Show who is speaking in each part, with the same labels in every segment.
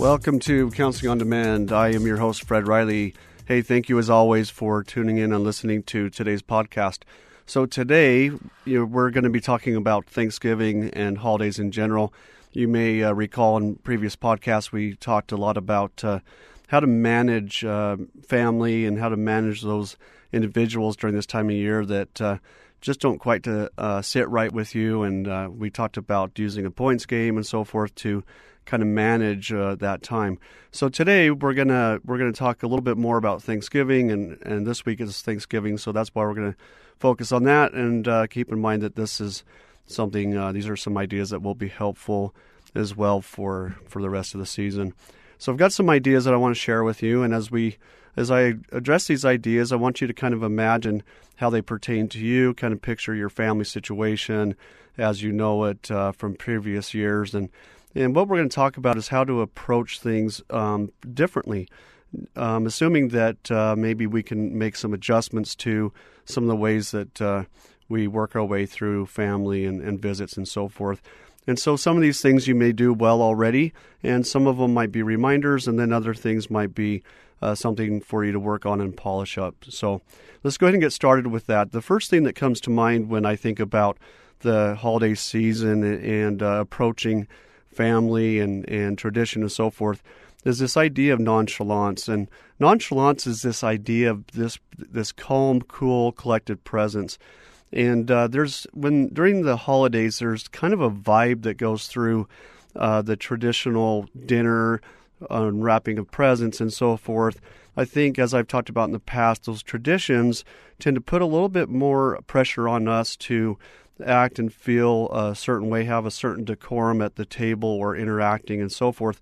Speaker 1: Welcome to Counseling on Demand. I am your host, Fred Riley. Hey, thank you as always for tuning in and listening to today's podcast. So, today you know, we're going to be talking about Thanksgiving and holidays in general. You may uh, recall in previous podcasts we talked a lot about uh, how to manage uh, family and how to manage those individuals during this time of year that uh, just don't quite to, uh, sit right with you. And uh, we talked about using a points game and so forth to kind of manage uh, that time. So today we're gonna we're gonna talk a little bit more about Thanksgiving, and and this week is Thanksgiving, so that's why we're gonna focus on that. And uh, keep in mind that this is something; uh, these are some ideas that will be helpful as well for for the rest of the season. So I've got some ideas that I want to share with you, and as we as I address these ideas, I want you to kind of imagine how they pertain to you, kind of picture your family situation as you know it uh, from previous years, and and what we're going to talk about is how to approach things um, differently, um, assuming that uh, maybe we can make some adjustments to some of the ways that uh, we work our way through family and, and visits and so forth. And so some of these things you may do well already, and some of them might be reminders, and then other things might be uh, something for you to work on and polish up. So let's go ahead and get started with that. The first thing that comes to mind when I think about the holiday season and uh, approaching family and, and tradition and so forth is this idea of nonchalance. And nonchalance is this idea of this this calm cool collected presence. And uh, there's when during the holidays there's kind of a vibe that goes through uh, the traditional dinner unwrapping of presents and so forth. I think as i've talked about in the past those traditions tend to put a little bit more pressure on us to act and feel a certain way, have a certain decorum at the table or interacting and so forth.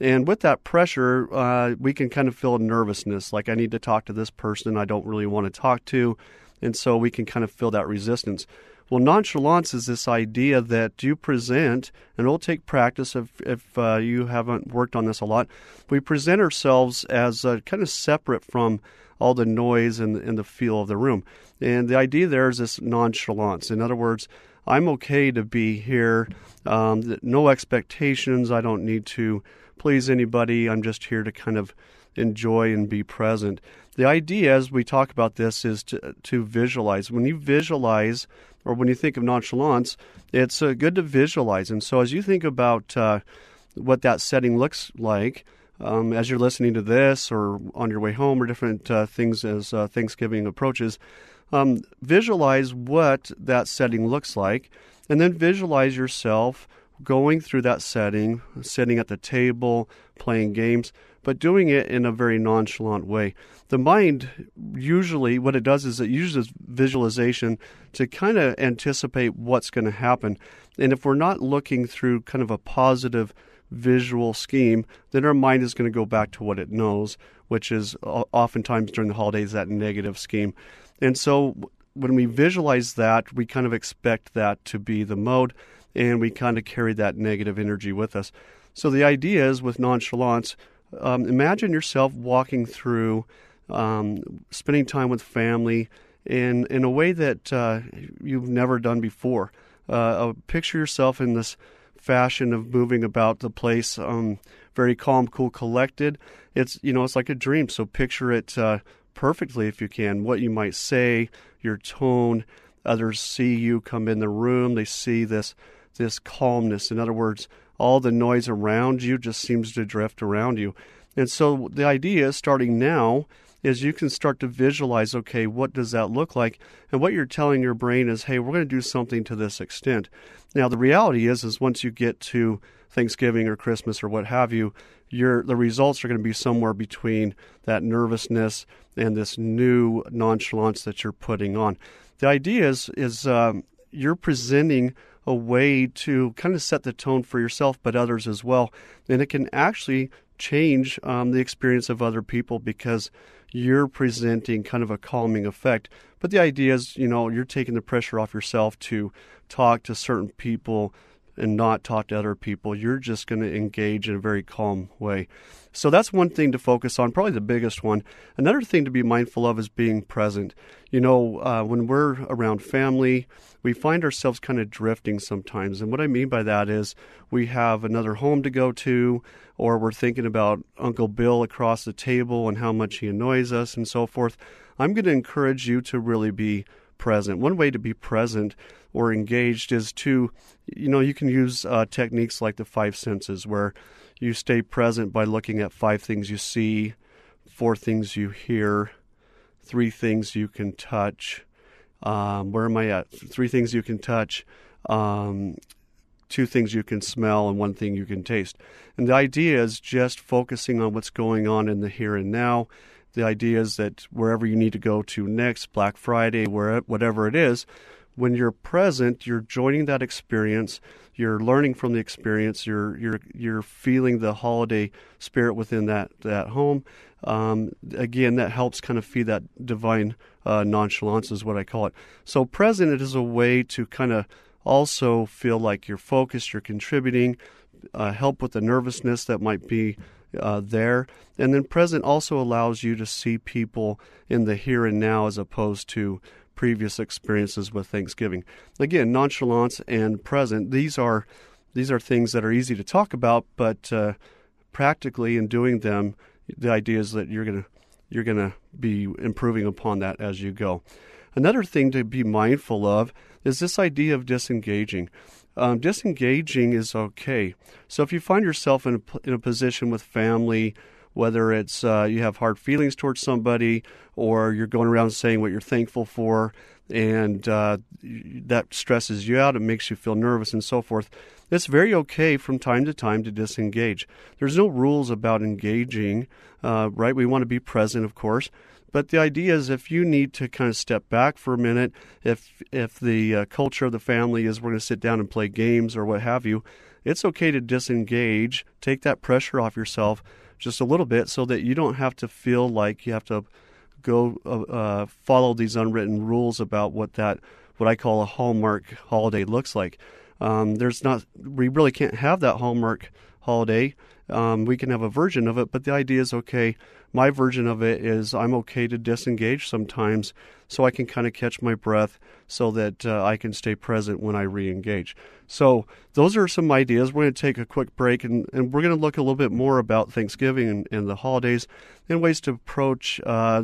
Speaker 1: And with that pressure, uh, we can kind of feel nervousness, like I need to talk to this person I don't really want to talk to. And so we can kind of feel that resistance. Well, nonchalance is this idea that you present, and it'll take practice if, if uh, you haven't worked on this a lot. We present ourselves as uh, kind of separate from all the noise and, and the feel of the room. And the idea there is this nonchalance. In other words, I'm okay to be here, um, no expectations. I don't need to please anybody. I'm just here to kind of enjoy and be present. The idea, as we talk about this, is to, to visualize. When you visualize, or when you think of nonchalance, it's uh, good to visualize. And so, as you think about uh, what that setting looks like, um, as you're listening to this or on your way home or different uh, things as uh, Thanksgiving approaches, um, visualize what that setting looks like, and then visualize yourself going through that setting, sitting at the table, playing games, but doing it in a very nonchalant way. The mind usually, what it does is it uses visualization to kind of anticipate what's going to happen. And if we're not looking through kind of a positive visual scheme, then our mind is going to go back to what it knows, which is oftentimes during the holidays that negative scheme. And so when we visualize that, we kind of expect that to be the mode, and we kind of carry that negative energy with us. So the idea is with nonchalance, um, imagine yourself walking through, um, spending time with family in in a way that uh, you've never done before. Uh, uh picture yourself in this fashion of moving about the place, um, very calm, cool, collected. It's you know it's like a dream. So picture it uh, perfectly if you can. What you might say, your tone. Others see you come in the room. They see this this calmness. In other words, all the noise around you just seems to drift around you. And so the idea starting now is you can start to visualize okay, what does that look like? And what you're telling your brain is, hey, we're going to do something to this extent. Now, the reality is, is once you get to Thanksgiving or Christmas or what have you, your the results are going to be somewhere between that nervousness and this new nonchalance that you're putting on. The idea is is um, you're presenting a way to kind of set the tone for yourself, but others as well. And it can actually change um, the experience of other people because you're presenting kind of a calming effect. But the idea is, you know, you're taking the pressure off yourself to talk to certain people and not talk to other people. You're just going to engage in a very calm way. So that's one thing to focus on, probably the biggest one. Another thing to be mindful of is being present. You know, uh, when we're around family, we find ourselves kind of drifting sometimes. And what I mean by that is we have another home to go to, or we're thinking about Uncle Bill across the table and how much he annoys us and so forth. I'm going to encourage you to really be present. One way to be present or engaged is to, you know, you can use uh, techniques like the five senses where you stay present by looking at five things you see, four things you hear, three things you can touch. Um, where am I at? Three things you can touch, um, two things you can smell, and one thing you can taste. And the idea is just focusing on what's going on in the here and now. The idea is that wherever you need to go to next, Black Friday, where whatever it is, when you're present, you're joining that experience. You're learning from the experience. You're you're you're feeling the holiday spirit within that that home. Um, again, that helps kind of feed that divine uh, nonchalance, is what I call it. So, present it is a way to kind of also feel like you're focused, you're contributing, uh, help with the nervousness that might be uh, there. And then present also allows you to see people in the here and now as opposed to previous experiences with Thanksgiving. Again, nonchalance and present, these are these are things that are easy to talk about, but uh, practically in doing them, the idea is that you're gonna you're gonna be improving upon that as you go. Another thing to be mindful of is this idea of disengaging. Um, disengaging is okay. So if you find yourself in a, in a position with family, whether it's uh, you have hard feelings towards somebody or you're going around saying what you're thankful for, and uh, that stresses you out, it makes you feel nervous and so forth. It's very okay from time to time to disengage. There's no rules about engaging, uh, right? We want to be present, of course, but the idea is if you need to kind of step back for a minute, if if the uh, culture of the family is we're going to sit down and play games or what have you, it's okay to disengage, take that pressure off yourself just a little bit so that you don't have to feel like you have to go uh, uh, follow these unwritten rules about what that what I call a hallmark holiday looks like. Um, there's not we really can't have that hallmark holiday. Um, we can have a version of it, but the idea is okay my version of it is I'm okay to disengage sometimes so I can kind of catch my breath so that uh, I can stay present when I re engage. So, those are some ideas. We're going to take a quick break and, and we're going to look a little bit more about Thanksgiving and, and the holidays and ways to approach uh,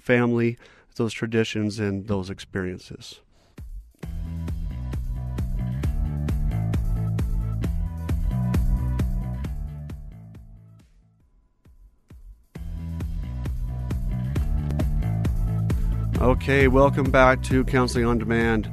Speaker 1: family, those traditions, and those experiences. Okay, welcome back to Counseling on Demand.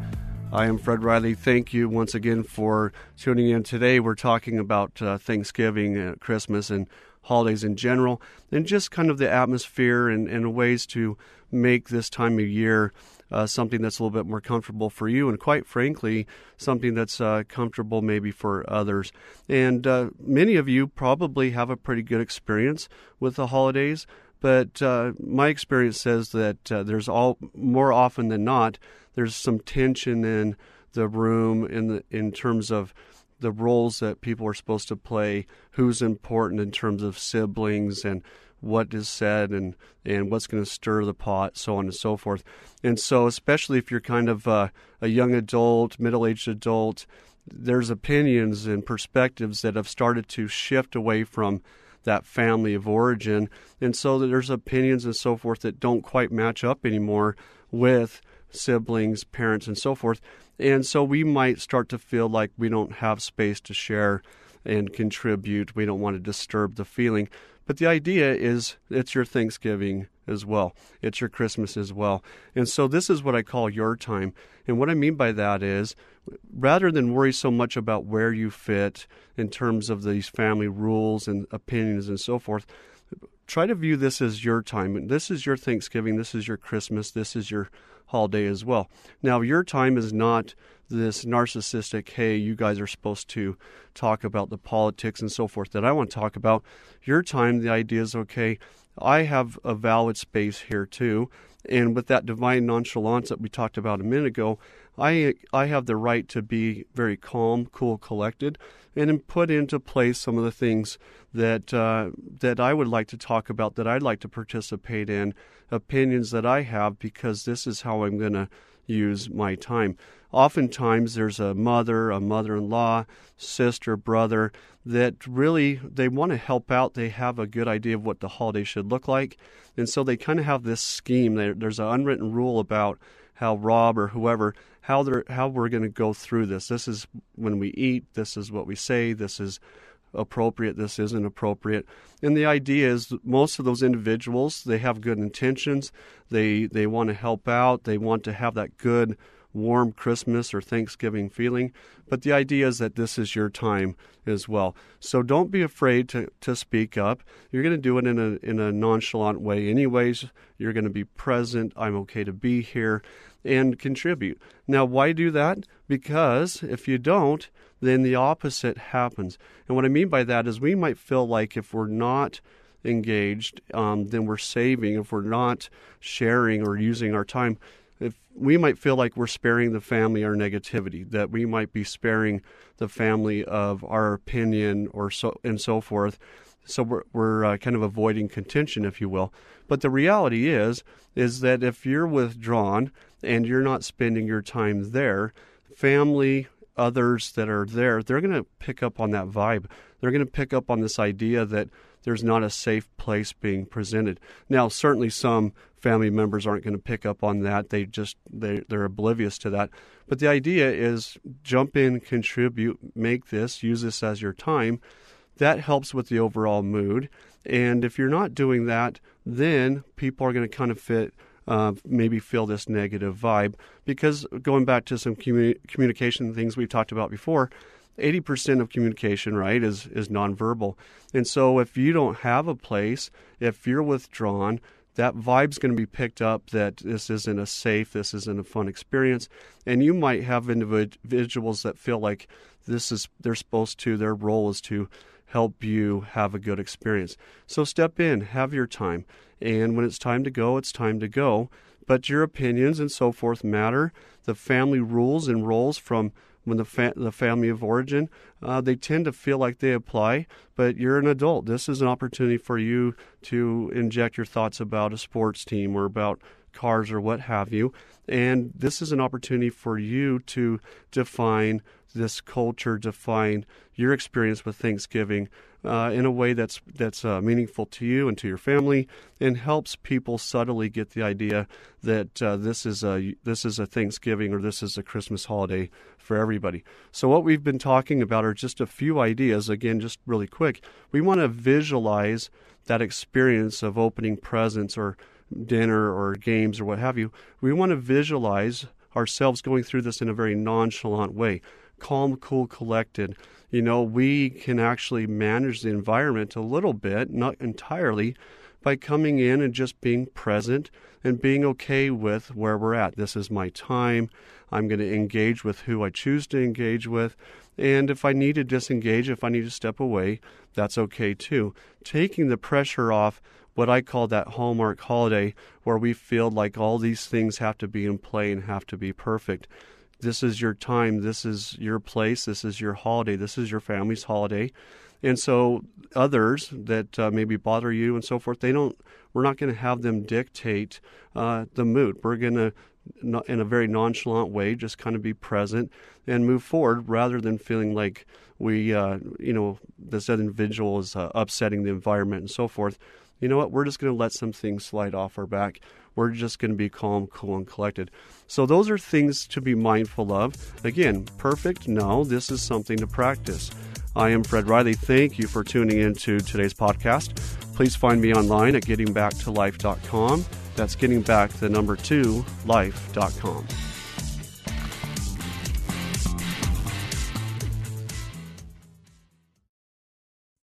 Speaker 1: I am Fred Riley. Thank you once again for tuning in. Today we're talking about uh, Thanksgiving, uh, Christmas, and holidays in general, and just kind of the atmosphere and, and ways to make this time of year uh, something that's a little bit more comfortable for you, and quite frankly, something that's uh, comfortable maybe for others. And uh, many of you probably have a pretty good experience with the holidays. But uh, my experience says that uh, there's all more often than not there's some tension in the room in the in terms of the roles that people are supposed to play, who's important in terms of siblings and what is said and and what's going to stir the pot, so on and so forth. And so, especially if you're kind of uh, a young adult, middle-aged adult, there's opinions and perspectives that have started to shift away from that family of origin. And so there's opinions and so forth that don't quite match up anymore with siblings, parents, and so forth. And so we might start to feel like we don't have space to share and contribute. We don't want to disturb the feeling. But the idea is it's your Thanksgiving as well. It's your Christmas as well. And so this is what I call your time. And what I mean by that is rather than worry so much about where you fit in terms of these family rules and opinions and so forth, try to view this as your time. This is your Thanksgiving. This is your Christmas. This is your holiday as well. Now, your time is not this narcissistic, hey, you guys are supposed to talk about the politics and so forth that I want to talk about. Your time, the idea is okay, I have a valid space here too. And with that divine nonchalance that we talked about a minute ago, I I have the right to be very calm, cool, collected, and put into place some of the things that uh, that I would like to talk about, that I'd like to participate in, opinions that I have, because this is how I'm going to use my time. Oftentimes, there's a mother, a mother-in-law, sister, brother that really they want to help out. They have a good idea of what the holiday should look like, and so they kind of have this scheme. There's an unwritten rule about how Rob or whoever how they're how we're going to go through this. This is when we eat. This is what we say. This is appropriate. This isn't appropriate. And the idea is most of those individuals they have good intentions. They they want to help out. They want to have that good warm Christmas or Thanksgiving feeling. But the idea is that this is your time as well. So don't be afraid to, to speak up. You're going to do it in a in a nonchalant way anyways. You're going to be present. I'm okay to be here and contribute. Now, why do that? Because if you don't, then the opposite happens. And what I mean by that is we might feel like if we're not engaged, um, then we're saving. If we're not sharing or using our time, if we might feel like we're sparing the family our negativity, that we might be sparing the family of our opinion or so and so forth. So we're, we're uh, kind of avoiding contention, if you will. But the reality is, is that if you're withdrawn and you're not spending your time there, family, others that are there, they're going to pick up on that vibe. They're going to pick up on this idea that there's not a safe place being presented. Now, certainly some family members aren't going to pick up on that. They just they they're oblivious to that. But the idea is jump in, contribute, make this, use this as your time that helps with the overall mood. And if you're not doing that, then people are going to kind of fit. Uh, maybe feel this negative vibe because going back to some communi- communication things we've talked about before, 80% of communication, right, is, is nonverbal. And so if you don't have a place, if you're withdrawn, that vibe's going to be picked up that this isn't a safe, this isn't a fun experience. And you might have individuals that feel like this is, they're supposed to, their role is to help you have a good experience. So step in, have your time. And when it's time to go, it's time to go. But your opinions and so forth matter. The family rules and roles from when the fa- the family of origin, uh, they tend to feel like they apply. But you're an adult. This is an opportunity for you to inject your thoughts about a sports team or about cars or what have you. And this is an opportunity for you to define this culture, define your experience with Thanksgiving uh, in a way that's that's uh, meaningful to you and to your family, and helps people subtly get the idea that uh, this is a this is a Thanksgiving or this is a Christmas holiday for everybody. So what we've been talking about are just a few ideas. Again, just really quick. We want to visualize that experience of opening presents or dinner or games or what have you, we want to visualize ourselves going through this in a very nonchalant way calm, cool, collected. You know, we can actually manage the environment a little bit, not entirely, by coming in and just being present and being okay with where we're at. This is my time. I'm going to engage with who I choose to engage with. And if I need to disengage, if I need to step away, that's okay too. Taking the pressure off what I call that hallmark holiday where we feel like all these things have to be in play and have to be perfect. This is your time. This is your place. This is your holiday. This is your family's holiday. And so others that uh, maybe bother you and so forth, they don't. We're not going to have them dictate uh, the mood. We're going to, in a very nonchalant way, just kind of be present and move forward, rather than feeling like we, uh, you know, this individual is uh, upsetting the environment and so forth you know what, we're just going to let some things slide off our back. We're just going to be calm, cool, and collected. So, those are things to be mindful of. Again, perfect? No, this is something to practice. I am Fred Riley. Thank you for tuning in to today's podcast. Please find me online at gettingbacktolife.com. That's getting back the number two life.com.